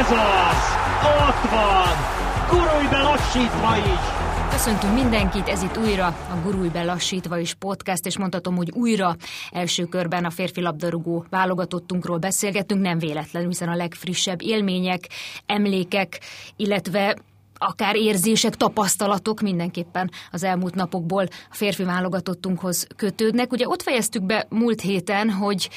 Ez az! Ott van! Gurulj be lassítva is! Köszöntünk mindenkit, ez itt újra a Gurulj be lassítva is podcast, és mondhatom, hogy újra első körben a férfi labdarúgó válogatottunkról beszélgetünk, nem véletlenül, hiszen a legfrissebb élmények, emlékek, illetve akár érzések, tapasztalatok mindenképpen az elmúlt napokból a férfi válogatottunkhoz kötődnek. Ugye ott fejeztük be múlt héten, hogy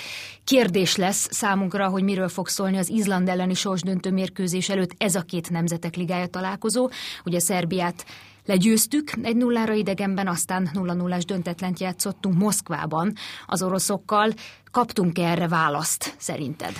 kérdés lesz számunkra, hogy miről fog szólni az Izland elleni sorsdöntő mérkőzés előtt ez a két nemzetek ligája találkozó. Ugye Szerbiát Legyőztük egy nullára idegenben, aztán nulla nullás döntetlent játszottunk Moszkvában az oroszokkal. Kaptunk erre választ, szerinted?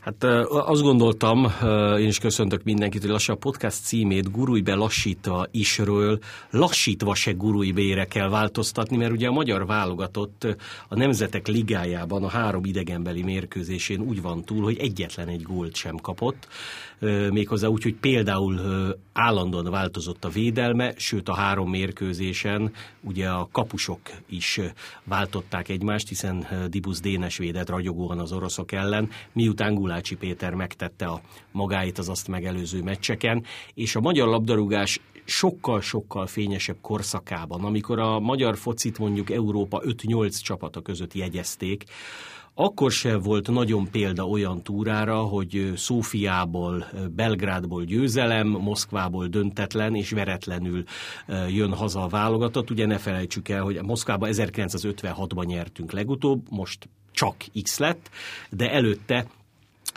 Hát azt gondoltam, én is köszöntök mindenkit, hogy lassan a podcast címét gurulj be lassítva isről, lassítva se gurulj bére kell változtatni, mert ugye a magyar válogatott a Nemzetek Ligájában a három idegenbeli mérkőzésén úgy van túl, hogy egyetlen egy gólt sem kapott, méghozzá úgy, hogy például állandóan változott a védelme, sőt a három mérkőzésen ugye a kapusok is váltották egymást, hiszen Dibusz Dénes védett ragyogóan az oroszok ellen, miután Gulácsi Péter megtette a magáit az azt megelőző meccseken, és a magyar labdarúgás sokkal-sokkal fényesebb korszakában, amikor a magyar focit mondjuk Európa 5-8 csapata között jegyezték, akkor se volt nagyon példa olyan túrára, hogy Szófiából, Belgrádból győzelem, Moszkvából döntetlen és veretlenül jön haza a válogatott. Ugye ne felejtsük el, hogy Moszkvában 1956-ban nyertünk legutóbb, most csak X lett, de előtte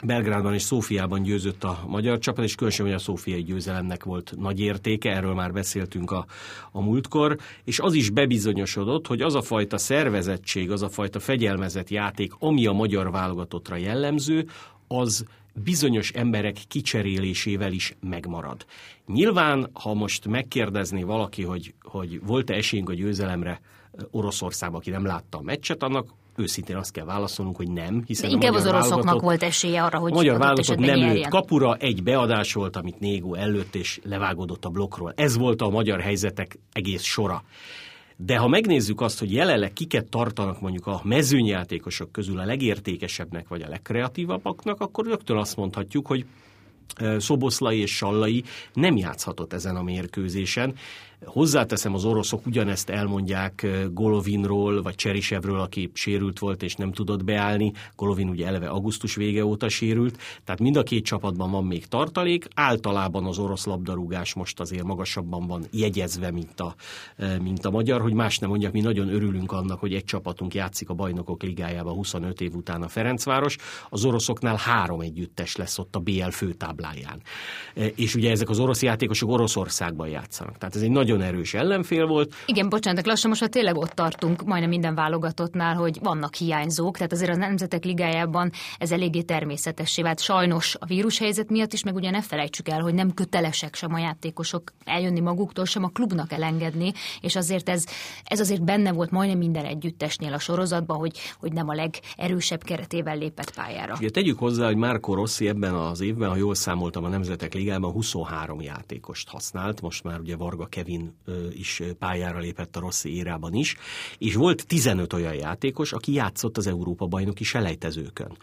Belgrádban és Szófiában győzött a magyar csapat, és különösen, hogy a szófiai győzelemnek volt nagy értéke, erről már beszéltünk a, a múltkor, és az is bebizonyosodott, hogy az a fajta szervezettség, az a fajta fegyelmezett játék, ami a magyar válogatottra jellemző, az bizonyos emberek kicserélésével is megmarad. Nyilván, ha most megkérdezné valaki, hogy, hogy volt-e esélyünk a győzelemre Oroszországban, aki nem látta a meccset, annak őszintén azt kell válaszolnunk, hogy nem, hiszen De inkább az oroszoknak volt esélye arra, hogy a magyar válogatott nem lőtt kapura, egy beadás volt, amit Négó előtt, és levágódott a blokkról. Ez volt a magyar helyzetek egész sora. De ha megnézzük azt, hogy jelenleg kiket tartanak mondjuk a mezőnyjátékosok közül a legértékesebbnek vagy a legkreatívabbaknak, akkor rögtön azt mondhatjuk, hogy Szoboszlai és Sallai nem játszhatott ezen a mérkőzésen, Hozzáteszem, az oroszok ugyanezt elmondják Golovinról, vagy Cserisevről, aki sérült volt és nem tudott beállni. Golovin ugye eleve augusztus vége óta sérült, tehát mind a két csapatban van még tartalék. Általában az orosz labdarúgás most azért magasabban van jegyezve, mint a, mint a magyar, hogy más nem mondjak, mi nagyon örülünk annak, hogy egy csapatunk játszik a bajnokok ligájában 25 év után a Ferencváros. Az oroszoknál három együttes lesz ott a BL főtábláján. És ugye ezek az orosz játékosok Oroszországban játszanak. Tehát ez egy nagyon nagyon erős ellenfél volt. Igen, bocsánat, lassan most már tényleg ott tartunk, majdnem minden válogatottnál, hogy vannak hiányzók, tehát azért a Nemzetek Ligájában ez eléggé természetessé vált. Sajnos a vírushelyzet miatt is, meg ugye ne felejtsük el, hogy nem kötelesek sem a játékosok eljönni maguktól, sem a klubnak elengedni, és azért ez, ez azért benne volt majdnem minden együttesnél a sorozatban, hogy, hogy nem a legerősebb keretével lépett pályára. Ugye tegyük hozzá, hogy Márko Rossi ebben az évben, ha jól számoltam a Nemzetek Ligában, 23 játékost használt, most már ugye Varga Kevin is pályára lépett a rossz érában is, és volt 15 olyan játékos, aki játszott az Európa-bajnoki selejtezőkön.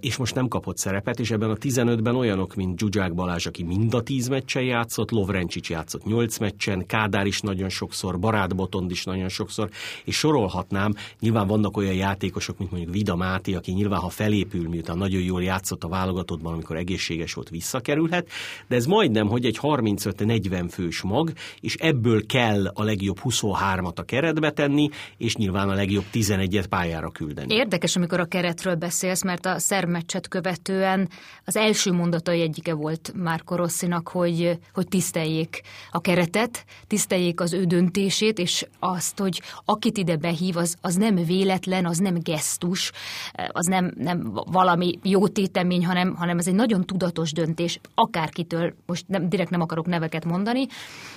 És most nem kapott szerepet, és ebben a 15-ben olyanok, mint Zsuzsák Balázs, aki mind a 10 meccsen játszott, Lovrencsics játszott 8 meccsen, Kádár is nagyon sokszor, Barát Botond is nagyon sokszor, és sorolhatnám, nyilván vannak olyan játékosok, mint mondjuk Vida Máté, aki nyilván, ha felépül, miután nagyon jól játszott a válogatottban, amikor egészséges volt, visszakerülhet, de ez majdnem, hogy egy 35-40 fős mag, és ebből kell a legjobb 23-at a keretbe tenni, és nyilván a legjobb 11-et pályára küldeni. Érdekes, amikor a keretről beszélsz, mert a szerb meccset követően az első mondatai egyike volt már Rosszinak, hogy, hogy tiszteljék a keretet, tiszteljék az ő döntését, és azt, hogy akit ide behív, az, az nem véletlen, az nem gesztus, az nem, nem valami jó tétemény, hanem, hanem ez egy nagyon tudatos döntés, akárkitől, most nem, direkt nem akarok neveket mondani,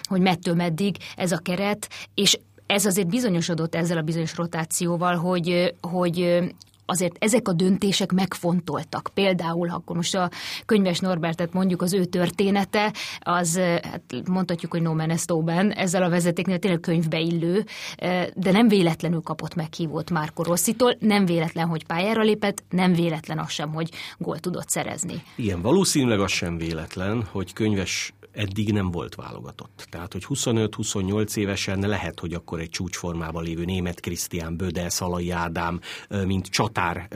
hogy meddig ez a keret, és ez azért bizonyosodott ezzel a bizonyos rotációval, hogy, hogy azért ezek a döntések megfontoltak. Például, akkor most a könyves Norbertet mondjuk az ő története, az hát mondhatjuk, hogy no man ezzel a vezetéknél tényleg könyvbe illő, de nem véletlenül kapott meghívót Márko Rosszitól, nem véletlen, hogy pályára lépett, nem véletlen az sem, hogy gól tudott szerezni. Igen, valószínűleg az sem véletlen, hogy könyves eddig nem volt válogatott. Tehát, hogy 25-28 évesen lehet, hogy akkor egy csúcsformában lévő német Krisztián Böde, Szalai Ádám, mint csatár,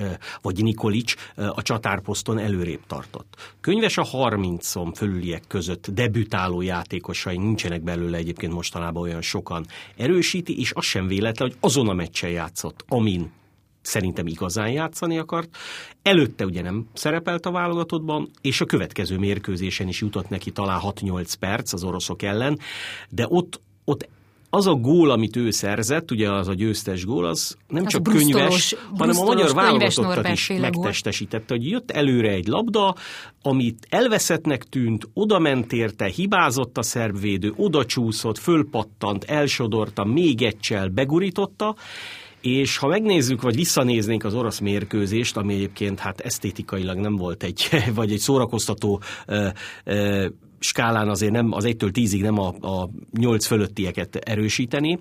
vagy Nikolics a csatárposzton előrébb tartott. Könyves a 30-on fölüliek között debütáló játékosai, nincsenek belőle egyébként mostanában olyan sokan erősíti, és az sem véletlen, hogy azon a meccsen játszott, amin szerintem igazán játszani akart. Előtte ugye nem szerepelt a válogatottban, és a következő mérkőzésen is jutott neki talán 6-8 perc az oroszok ellen, de ott, ott az a gól, amit ő szerzett, ugye az a győztes gól, az nem az csak könyves, hanem a magyar válogatottat is megtestesítette, hogy jött előre egy labda, amit elveszettnek tűnt, oda ment érte, hibázott a szerbvédő, oda csúszott, fölpattant, elsodorta, még egysel begurította, és ha megnézzük, vagy visszanéznénk az orosz mérkőzést, ami egyébként hát esztétikailag nem volt egy, vagy egy szórakoztató ö, ö, skálán azért nem, az 1-től 10-ig nem a, a 8 fölöttieket erősíteni,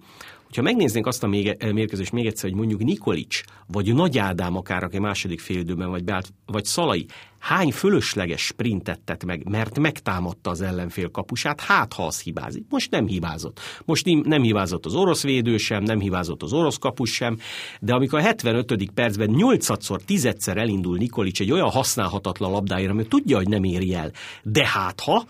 Hogyha megnéznénk azt a mérkőzést még egyszer, hogy mondjuk Nikolics, vagy Nagy Ádám akár, aki második félidőben vagy beállt, vagy Szalai, hány fölösleges sprintet tett meg, mert megtámadta az ellenfél kapusát, hát ha az hibázik. Most nem hibázott. Most nem hibázott az orosz védő sem, nem hibázott az orosz kapus sem, de amikor a 75. percben 8-szor, 10-szer elindul Nikolics egy olyan használhatatlan labdáért, ami tudja, hogy nem éri el, de hát ha,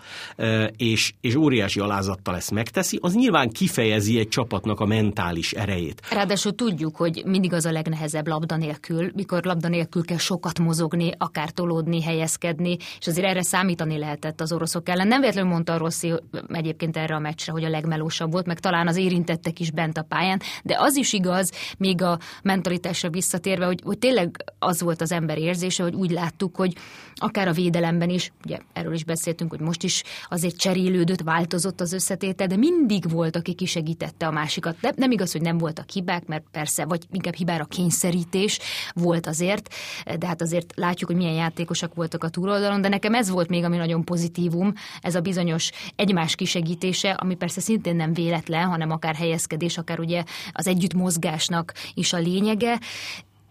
és, és óriási alázattal ezt megteszi, az nyilván kifejezi egy csapatnak a mentális erejét. Ráadásul tudjuk, hogy mindig az a legnehezebb labda nélkül, mikor labda nélkül kell sokat mozogni, akár tolódni, helyezkedni, és azért erre számítani lehetett az oroszok ellen. Nem véletlenül mondta a Rossi egyébként erre a meccsre, hogy a legmelósabb volt, meg talán az érintettek is bent a pályán, de az is igaz, még a mentalitásra visszatérve, hogy, hogy tényleg az volt az ember érzése, hogy úgy láttuk, hogy akár a védelemben is, ugye erről is beszéltünk, hogy most is azért cserélődött, változott az összetétel, de mindig volt, aki kisegítette a másikat. De nem igaz, hogy nem voltak hibák, mert persze, vagy inkább hibára kényszerítés volt azért, de hát azért látjuk, hogy milyen játékosok fontosak voltak a túloldalon, de nekem ez volt még, ami nagyon pozitívum, ez a bizonyos egymás kisegítése, ami persze szintén nem véletlen, hanem akár helyezkedés, akár ugye az együttmozgásnak is a lényege.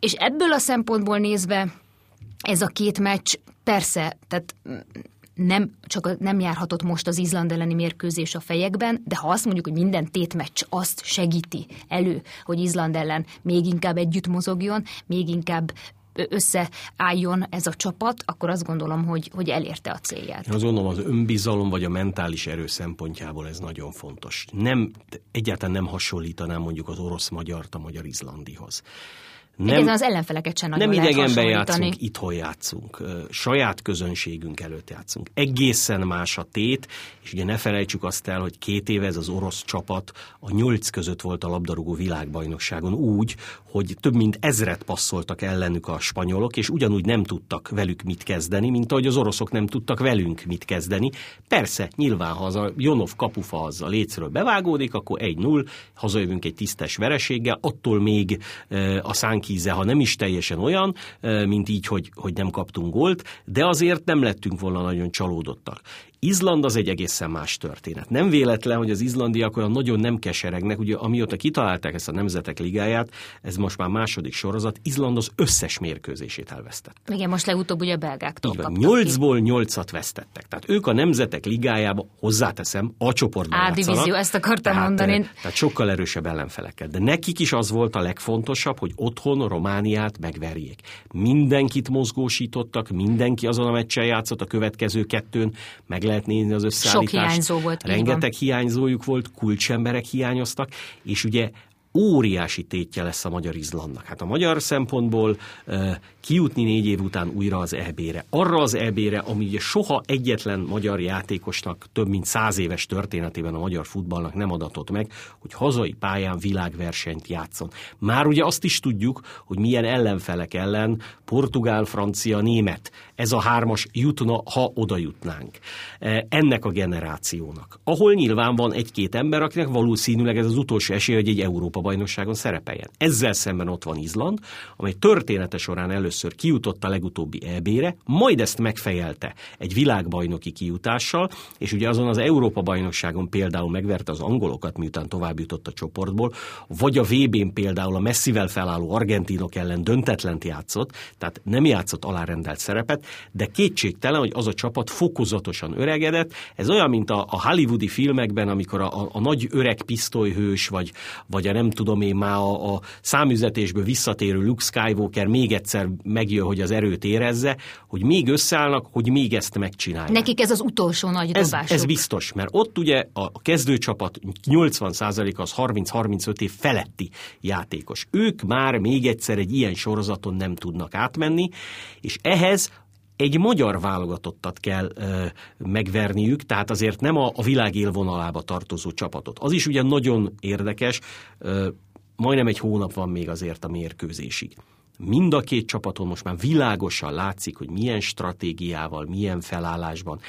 És ebből a szempontból nézve ez a két meccs persze, tehát nem, csak nem járhatott most az Izland elleni mérkőzés a fejekben, de ha azt mondjuk, hogy minden tétmeccs azt segíti elő, hogy Izland ellen még inkább együtt mozogjon, még inkább összeálljon ez a csapat, akkor azt gondolom, hogy, hogy elérte a célját. Én azt gondolom, az önbizalom vagy a mentális erő szempontjából ez nagyon fontos. Nem, egyáltalán nem hasonlítanám mondjuk az orosz-magyart a magyar-izlandihoz. Nem, Igen, az ellenfeleket sem nagyon Nem idegenben játszunk, itthon játszunk. Saját közönségünk előtt játszunk. Egészen más a tét, és ugye ne felejtsük azt el, hogy két éve ez az orosz csapat a nyolc között volt a labdarúgó világbajnokságon úgy, hogy több mint ezret passzoltak ellenük a spanyolok, és ugyanúgy nem tudtak velük mit kezdeni, mint ahogy az oroszok nem tudtak velünk mit kezdeni. Persze, nyilván, ha az a Jonov kapufa az a lécről bevágódik, akkor 1-0, hazajövünk egy tisztes vereséggel, attól még a szánk íze, ha nem is teljesen olyan, mint így, hogy, hogy nem kaptunk gólt, de azért nem lettünk volna nagyon csalódottak. Izland az egy egészen más történet. Nem véletlen, hogy az izlandiak olyan nagyon nem keseregnek, ugye amióta kitalálták ezt a Nemzetek Ligáját, ez most már második sorozat, Izland az összes mérkőzését elvesztett. Igen, most legutóbb ugye a belgáktól Igen, Nyolcból nyolcat vesztettek. Tehát ők a Nemzetek Ligájába, hozzáteszem, a csoportban A divízió, ezt akartam tehát, mondani. Tehát sokkal erősebb ellenfeleket. De nekik is az volt a legfontosabb, hogy otthon Romániát megverjék. Mindenkit mozgósítottak, mindenki azon a meccsen játszott a következő kettőn, meg lehet nézni az összeállítást. Sok hiányzó volt. Rengeteg hiányzójuk volt, kulcsemberek hiányoztak, és ugye óriási tétje lesz a magyar izlandnak. Hát a magyar szempontból kijutni négy év után újra az EB-re. Arra az EB-re, ami ugye soha egyetlen magyar játékosnak több mint száz éves történetében a magyar futballnak nem adatott meg, hogy hazai pályán világversenyt játszon. Már ugye azt is tudjuk, hogy milyen ellenfelek ellen portugál, francia, német ez a hármas jutna, ha oda jutnánk. Ennek a generációnak. Ahol nyilván van egy-két ember, akinek valószínűleg ez az utolsó esély, hogy egy Európa Európa-bajnokságon szerepeljen. Ezzel szemben ott van Izland, amely története során először kijutott a legutóbbi EB-re, majd ezt megfejelte egy világbajnoki kijutással, és ugye azon az Európa-bajnokságon például megverte az angolokat, miután tovább jutott a csoportból, vagy a VB-n például a messzivel felálló argentinok ellen döntetlent játszott, tehát nem játszott alárendelt szerepet, de kétségtelen, hogy az a csapat fokozatosan öregedett. Ez olyan, mint a, a hollywoodi filmekben, amikor a, a, a nagy öreg pisztolyhős, vagy, vagy a nem tudom én már a, a számüzetésből visszatérő Luke Skywalker még egyszer megjön, hogy az erőt érezze, hogy még összeállnak, hogy még ezt megcsinálják. Nekik ez az utolsó nagy ez, dobásuk. ez biztos, mert ott ugye a kezdőcsapat 80% az 30-35 év feletti játékos. Ők már még egyszer egy ilyen sorozaton nem tudnak átmenni, és ehhez egy magyar válogatottat kell ö, megverniük, tehát azért nem a, a világ élvonalába tartozó csapatot. Az is ugye nagyon érdekes, ö, majdnem egy hónap van még azért a mérkőzésig. Mind a két csapaton most már világosan látszik, hogy milyen stratégiával, milyen felállásban.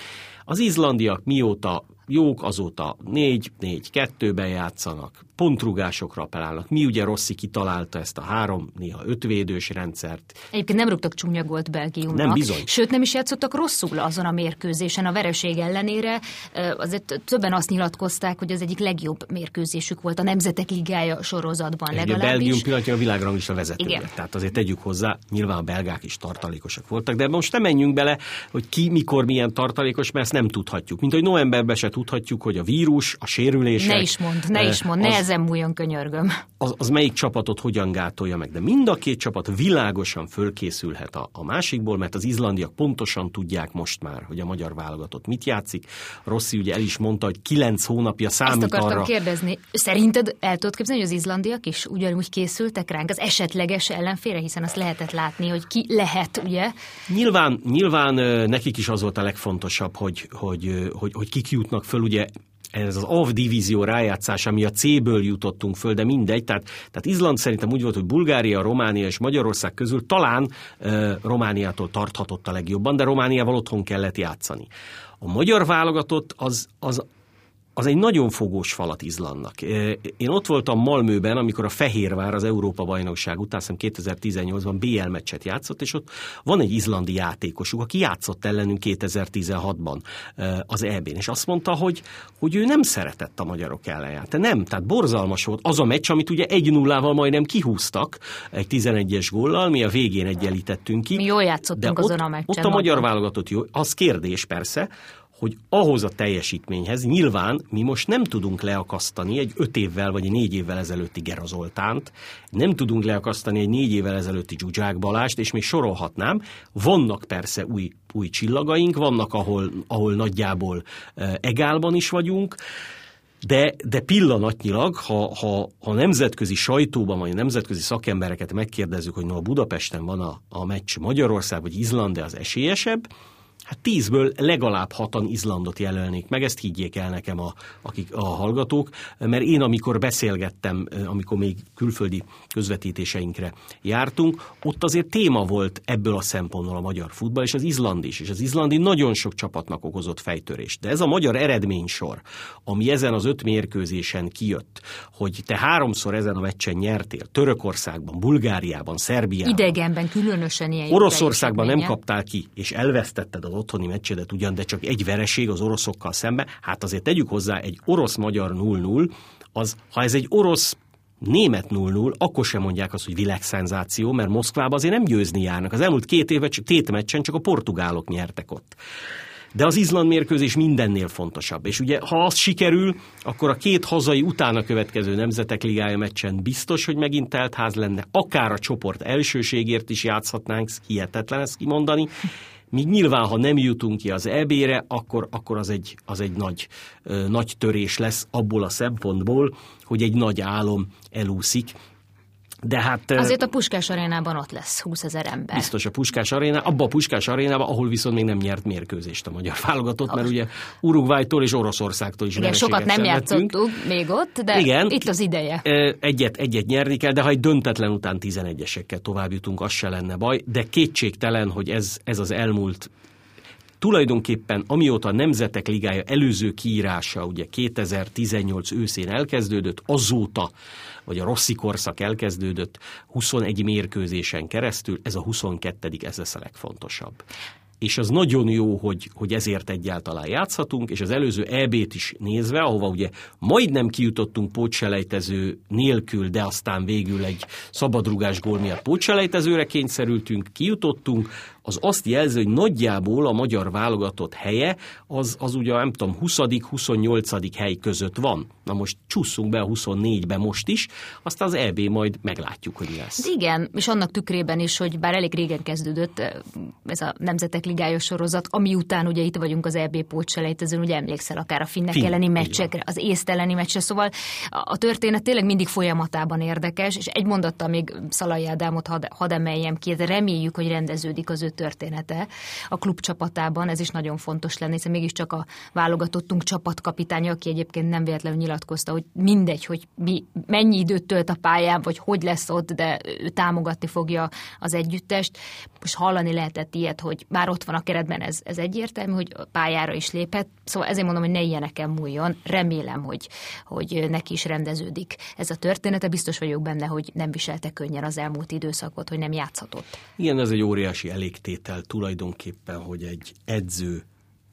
Az izlandiak mióta jók, azóta négy, négy, kettőben játszanak, pontrugásokra apelálnak. Mi ugye Rossi kitalálta ezt a három, néha ötvédős rendszert. Egyébként nem rúgtak csúnya gólt Belgiumnak. Nem bizony. Sőt, nem is játszottak rosszul azon a mérkőzésen a vereség ellenére. Azért többen azt nyilatkozták, hogy az egyik legjobb mérkőzésük volt a Nemzetek Ligája sorozatban Ugye legalábbis. Belgium pillanatnyilag a világra is a vezetője. Igen. Tehát azért tegyük hozzá, nyilván a belgák is tartalékosak voltak, de most nem menjünk bele, hogy ki, mikor, milyen tartalékos, mert ezt nem tudhatjuk. Mint hogy novemberben se tudhatjuk, hogy a vírus, a sérülések... Ne is mond, ne is mond, az, nehezen múljon könyörgöm. az, az melyik csapatot hogyan gátolja meg. De mind a két csapat világosan fölkészülhet a, a másikból, mert az izlandiak pontosan tudják most már, hogy a magyar válogatott mit játszik. Rossi ugye el is mondta, hogy kilenc hónapja Ezt számít akartam arra. kérdezni. Szerinted el tudod képzelni, hogy az izlandiak is ugyanúgy készültek ránk az esetleges ellenfélre, hiszen azt lehetett látni, hogy ki lehet, ugye? Nyilván, nyilván nekik is az volt a legfontosabb, hogy, hogy, hogy, hogy kik jutnak föl, ugye ez az AV divízió rájátszás, ami a C-ből jutottunk föl, de mindegy. Tehát, tehát Izland szerintem úgy volt, hogy Bulgária, Románia és Magyarország közül talán uh, Romániától tarthatott a legjobban, de Romániával otthon kellett játszani. A magyar válogatott az, az az egy nagyon fogós falat Izlandnak. Én ott voltam Malmőben, amikor a Fehérvár az Európa-bajnokság után, hiszem 2018-ban BL meccset játszott, és ott van egy izlandi játékosuk, aki játszott ellenünk 2016-ban az EB-n, és azt mondta, hogy, hogy ő nem szeretett a magyarok ellen játszani. Nem, tehát borzalmas volt az a meccs, amit ugye egy nullával majdnem kihúztak egy 11-es góllal, mi a végén egyenlítettünk ki. Mi jól játszottunk de azon ott, a meccsen, Ott a magyar válogatott jó, az kérdés persze, hogy ahhoz a teljesítményhez nyilván mi most nem tudunk leakasztani egy öt évvel vagy egy négy évvel ezelőtti Gerazoltánt, nem tudunk leakasztani egy négy évvel ezelőtti Zsuzsák Balást, és még sorolhatnám. Vannak persze új, új csillagaink, vannak, ahol, ahol nagyjából eh, egálban is vagyunk, de, de pillanatnyilag, ha, ha a nemzetközi sajtóban, vagy nemzetközi szakembereket megkérdezzük, hogy no, a Budapesten van a, a meccs Magyarország vagy Izland, az esélyesebb, Hát tízből legalább hatan Izlandot jelölnék meg, ezt higgyék el nekem a, akik, a hallgatók, mert én amikor beszélgettem, amikor még külföldi közvetítéseinkre jártunk, ott azért téma volt ebből a szempontból a magyar futball, és az izland is, és az izlandi nagyon sok csapatnak okozott fejtörést. De ez a magyar eredménysor, ami ezen az öt mérkőzésen kijött, hogy te háromszor ezen a meccsen nyertél, Törökországban, Bulgáriában, Szerbiában, Idegenben különösen ilyen Oroszországban nem kaptál ki, és elvesztetted az otthoni meccsedet ugyan, de csak egy vereség az oroszokkal szemben. Hát azért tegyük hozzá, egy orosz-magyar 0-0, az, ha ez egy orosz német 0-0, akkor sem mondják azt, hogy világszenzáció, mert Moszkvában azért nem győzni járnak. Az elmúlt két évet, csak- két meccsen csak a portugálok nyertek ott. De az Izland mérkőzés mindennél fontosabb. És ugye, ha az sikerül, akkor a két hazai utána következő nemzetek ligája meccsen biztos, hogy megint telt ház lenne. Akár a csoport elsőségért is játszhatnánk, hihetetlen ezt kimondani. Míg nyilván, ha nem jutunk ki az EB-re, akkor, akkor az, egy, az egy nagy, nagy törés lesz abból a szempontból, hogy egy nagy álom elúszik. De hát... Azért a Puskás arénában ott lesz 20 ezer ember. Biztos a Puskás aréna, abba a Puskás arénába, ahol viszont még nem nyert mérkőzést a magyar válogatott, mert ugye Uruguaytól és Oroszországtól is Igen, sokat nem játszottuk még ott, de Igen. itt az ideje. Egyet, egyet nyerni kell, de ha egy döntetlen után 11-esekkel tovább jutunk, az se lenne baj, de kétségtelen, hogy ez, ez az elmúlt tulajdonképpen amióta a Nemzetek Ligája előző kiírása, ugye 2018 őszén elkezdődött, azóta, vagy a Rossi korszak elkezdődött, 21 mérkőzésen keresztül, ez a 22 ez lesz a legfontosabb. És az nagyon jó, hogy, hogy ezért egyáltalán játszhatunk, és az előző EB-t is nézve, ahova ugye majdnem kijutottunk pótselejtező nélkül, de aztán végül egy szabadrugás gól miatt pótselejtezőre kényszerültünk, kijutottunk, az azt jelzi, hogy nagyjából a magyar válogatott helye az, az ugye nem tudom, 20.-28. hely között van. Na most csúszunk be a 24-be most is, aztán az EB majd meglátjuk, hogy mi lesz. Igen, és annak tükrében is, hogy bár elég régen kezdődött eh, ez a Nemzetek Ligája sorozat, ami után ugye itt vagyunk az EB pótselejtezőn, ugye emlékszel akár a finnek Finn, elleni meccsekre, az észt elleni szóval a történet tényleg mindig folyamatában érdekes, és egy mondattal még Szalai Ádámot had, had emeljem ki, de reméljük, hogy rendeződik az ő története a klub csapatában, ez is nagyon fontos lenne, hiszen mégiscsak a válogatottunk csapatkapitánya, aki egyébként nem véletlenül nyilatkozta, hogy mindegy, hogy mi, mennyi időt tölt a pályán, vagy hogy lesz ott, de ő támogatni fogja az együttest. Most hallani lehetett ilyet, hogy már ott van a keretben, ez, ez egyértelmű, hogy pályára is léphet. Szóval ezért mondom, hogy ne ilyeneken múljon. Remélem, hogy, hogy neki is rendeződik ez a története. Biztos vagyok benne, hogy nem viselte könnyen az elmúlt időszakot, hogy nem játszhatott. Igen, ez egy óriási elégtétel tulajdonképpen, hogy egy edző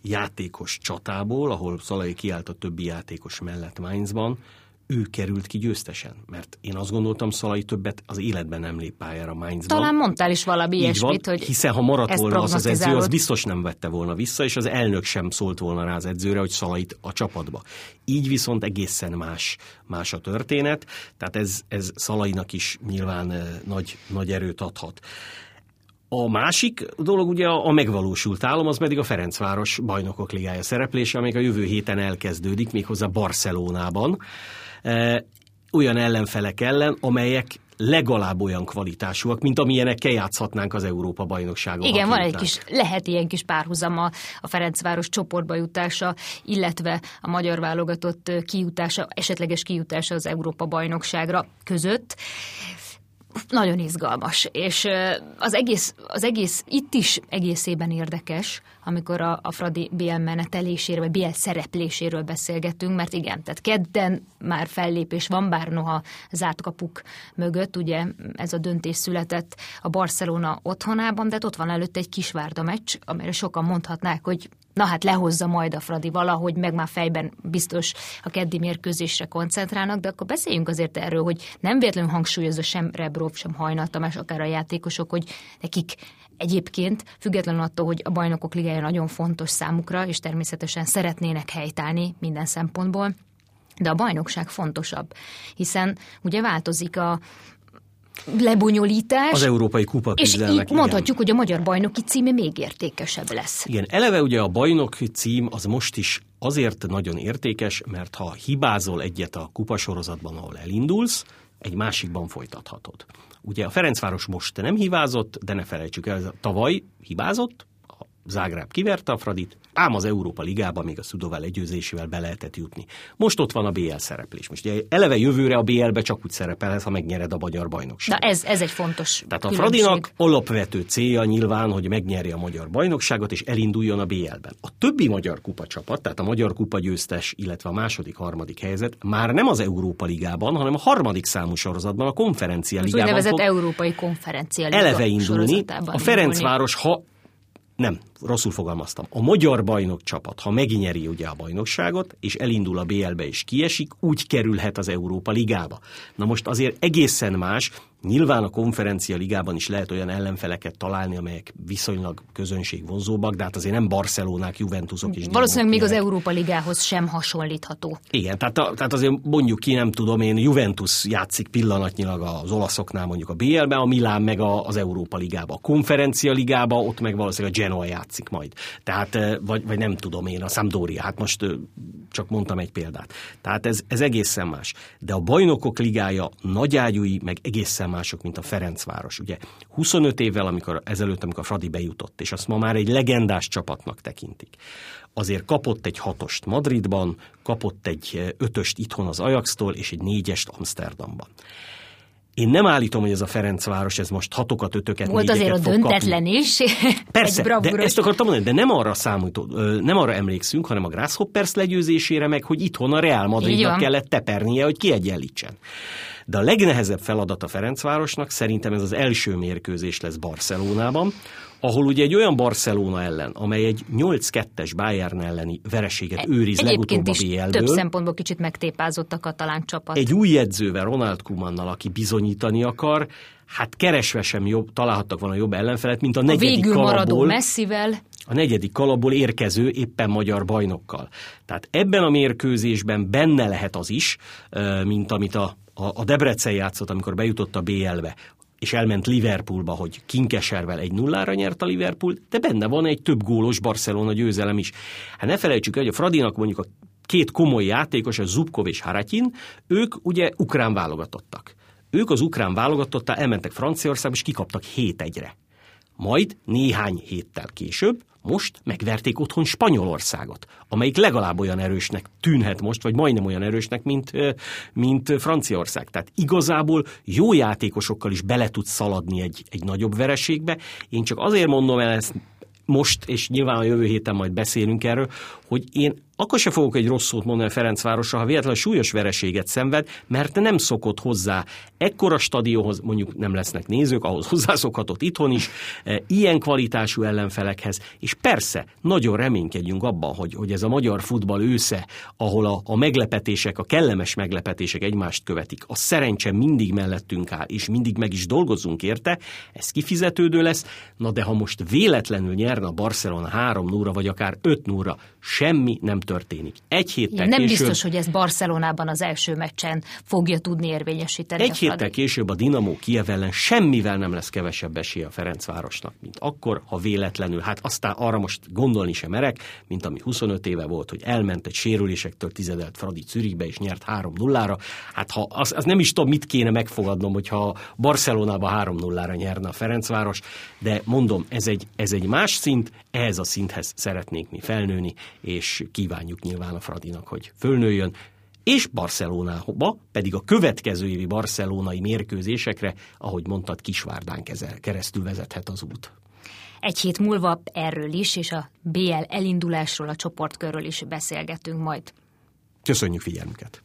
játékos csatából, ahol Szalai kiállt a többi játékos mellett Mainzban, ő került ki győztesen, mert én azt gondoltam, Szalai többet az életben nem lép pályára Mainzban. Talán mondtál is valami ilyesmit, hogy Hiszen ha maradt volna az az edző, az biztos nem vette volna vissza, és az elnök sem szólt volna rá az edzőre, hogy Szalait a csapatba. Így viszont egészen más, más a történet, tehát ez, ez Szalainak is nyilván eh, nagy, nagy erőt adhat. A másik dolog ugye a megvalósult álom, az pedig a Ferencváros bajnokok ligája szereplése, amelyik a jövő héten elkezdődik, méghozzá Barcelonában. E, olyan ellenfelek ellen, amelyek legalább olyan kvalitásúak, mint amilyenekkel játszhatnánk az Európa bajnokságon. Igen, van egy kis, lehet ilyen kis párhuzama a Ferencváros csoportba jutása, illetve a magyar válogatott kijutása, esetleges kijutása az Európa bajnokságra között nagyon izgalmas, és az egész, az egész itt is egészében érdekes, amikor a, a Fradi BL meneteléséről, vagy BL szerepléséről beszélgetünk, mert igen, tehát kedden már fellépés van, bár noha zárt kapuk mögött, ugye ez a döntés született a Barcelona otthonában, de ott van előtt egy kisvárda meccs, amire sokan mondhatnák, hogy na hát lehozza majd a Fradi valahogy, meg már fejben biztos a keddi mérkőzésre koncentrálnak, de akkor beszéljünk azért erről, hogy nem véletlenül hangsúlyozza sem Rebrov, sem Hajnal Tamás, akár a játékosok, hogy nekik Egyébként, függetlenül attól, hogy a bajnokok ligája nagyon fontos számukra, és természetesen szeretnének helytállni minden szempontból, de a bajnokság fontosabb, hiszen ugye változik a, lebonyolítás. Az európai kupa És így mondhatjuk, hogy a magyar bajnoki címe még értékesebb lesz. Igen, eleve ugye a bajnoki cím az most is azért nagyon értékes, mert ha hibázol egyet a kupasorozatban, ahol elindulsz, egy másikban folytathatod. Ugye a Ferencváros most nem hibázott, de ne felejtsük el, tavaly hibázott, Zágráb kiverte a Fradit, ám az Európa Ligában még a Szudovel legyőzésével be lehetett jutni. Most ott van a BL szereplés. Most ugye eleve jövőre a BL-be csak úgy szerepelhez, ha megnyered a magyar bajnokságot. Na ez, ez egy fontos Tehát a Fradinak alapvető célja nyilván, hogy megnyerje a magyar bajnokságot és elinduljon a BL-ben. A többi magyar kupa csapat, tehát a magyar kupa győztes, illetve a második, harmadik helyzet már nem az Európa Ligában, hanem a harmadik számú sorozatban, a konferencia ligában. Az úgynevezett Európai Konferencia Liga eleve indulni. A Ferencváros, ha nem, rosszul fogalmaztam. A magyar bajnok csapat, ha megnyeri ugye a bajnokságot, és elindul a BL-be és kiesik, úgy kerülhet az Európa Ligába. Na most azért egészen más, Nyilván a konferencia ligában is lehet olyan ellenfeleket találni, amelyek viszonylag közönségvonzóbbak, de hát azért nem Barcelonák, Juventusok is. Valószínűleg még az Európa Ligához sem hasonlítható. Igen, tehát, a, tehát azért mondjuk ki, nem tudom én, Juventus játszik pillanatnyilag az olaszoknál mondjuk a BL-ben, a Milán meg a, az Európa Ligába. A konferencia ligába ott meg valószínűleg a Genoa játszik majd. Tehát, vagy, vagy nem tudom én, a Sampdoria, hát most csak mondtam egy példát. Tehát ez, ez egészen más. De a bajnokok ligája nagyágyúi, meg egészen mások, mint a Ferencváros. Ugye 25 évvel amikor, ezelőtt, amikor a Fradi bejutott, és azt ma már egy legendás csapatnak tekintik. Azért kapott egy hatost Madridban, kapott egy ötöst itthon az Ajax-tól, és egy négyest Amsterdamban Én nem állítom, hogy ez a Ferencváros, ez most hatokat, ötöket, Volt azért a döntetlen kapni. is. Persze, de ezt akartam mondani, de nem arra számító, nem arra emlékszünk, hanem a Grasshoppers legyőzésére, meg hogy itthon a Real Madridnak kellett tepernie, hogy kiegyenlítsen. De a legnehezebb feladat a Ferencvárosnak szerintem ez az első mérkőzés lesz Barcelonában, ahol ugye egy olyan Barcelona ellen, amely egy 8-2-es Bayern elleni vereséget e- őriz legutóbb a BL-ből. több szempontból kicsit megtépázott a katalán csapat. Egy új edzővel, Ronald Kumannal, aki bizonyítani akar, hát keresve sem jobb, találhattak volna jobb ellenfelet, mint a negyedik a végül kalapból, maradó messzivel. A negyedik kalapból érkező éppen magyar bajnokkal. Tehát ebben a mérkőzésben benne lehet az is, mint amit a a, Debrecen játszott, amikor bejutott a BL-be, és elment Liverpoolba, hogy Kinkeservel egy nullára nyert a Liverpool, de benne van egy több gólos Barcelona győzelem is. Hát ne felejtsük el, hogy a Fradinak mondjuk a két komoly játékos, a Zubkov és Haratyin, ők ugye ukrán válogatottak. Ők az ukrán válogatottá elmentek Franciaországba, és kikaptak 7 egyre. Majd néhány héttel később most megverték otthon Spanyolországot, amelyik legalább olyan erősnek tűnhet most, vagy majdnem olyan erősnek, mint, mint Franciaország. Tehát igazából jó játékosokkal is bele tud szaladni egy, egy nagyobb vereségbe. Én csak azért mondom el ezt most, és nyilván a jövő héten majd beszélünk erről, hogy én akkor se fogok egy rossz szót mondani Ferencvárosra, ha véletlenül súlyos vereséget szenved, mert nem szokott hozzá ekkora stadionhoz, mondjuk nem lesznek nézők, ahhoz hozzászokhatott itthon is, e, ilyen kvalitású ellenfelekhez, és persze nagyon reménykedjünk abban, hogy, hogy ez a magyar futball ősze, ahol a, a meglepetések, a kellemes meglepetések egymást követik, a szerencse mindig mellettünk áll, és mindig meg is dolgozunk érte, ez kifizetődő lesz, na de ha most véletlenül nyerne a Barcelona 3 0 vagy akár 5 0 semmi nem történik. Egy héttel Nem később, biztos, hogy ez Barcelonában az első meccsen fogja tudni érvényesíteni. Egy héttel később a Dinamo Kiev ellen semmivel nem lesz kevesebb esély a Ferencvárosnak, mint akkor, ha véletlenül. Hát aztán arra most gondolni sem merek, mint ami 25 éve volt, hogy elment egy sérülésektől tizedelt Fradi Zürichbe és nyert 3-0-ra. Hát ha az, az nem is tudom, mit kéne megfogadnom, hogyha Barcelonába 3-0-ra nyerne a Ferencváros, de mondom, ez egy, ez egy más szint, ehhez a szinthez szeretnénk mi felnőni, és kívánjuk nyilván a Fradinak, hogy fölnőjön, és Barcelonába, pedig a következő évi barcelonai mérkőzésekre, ahogy mondtad, Kisvárdán keresztül vezethet az út. Egy hét múlva erről is, és a BL elindulásról, a csoportkörről is beszélgetünk majd. Köszönjük figyelmüket!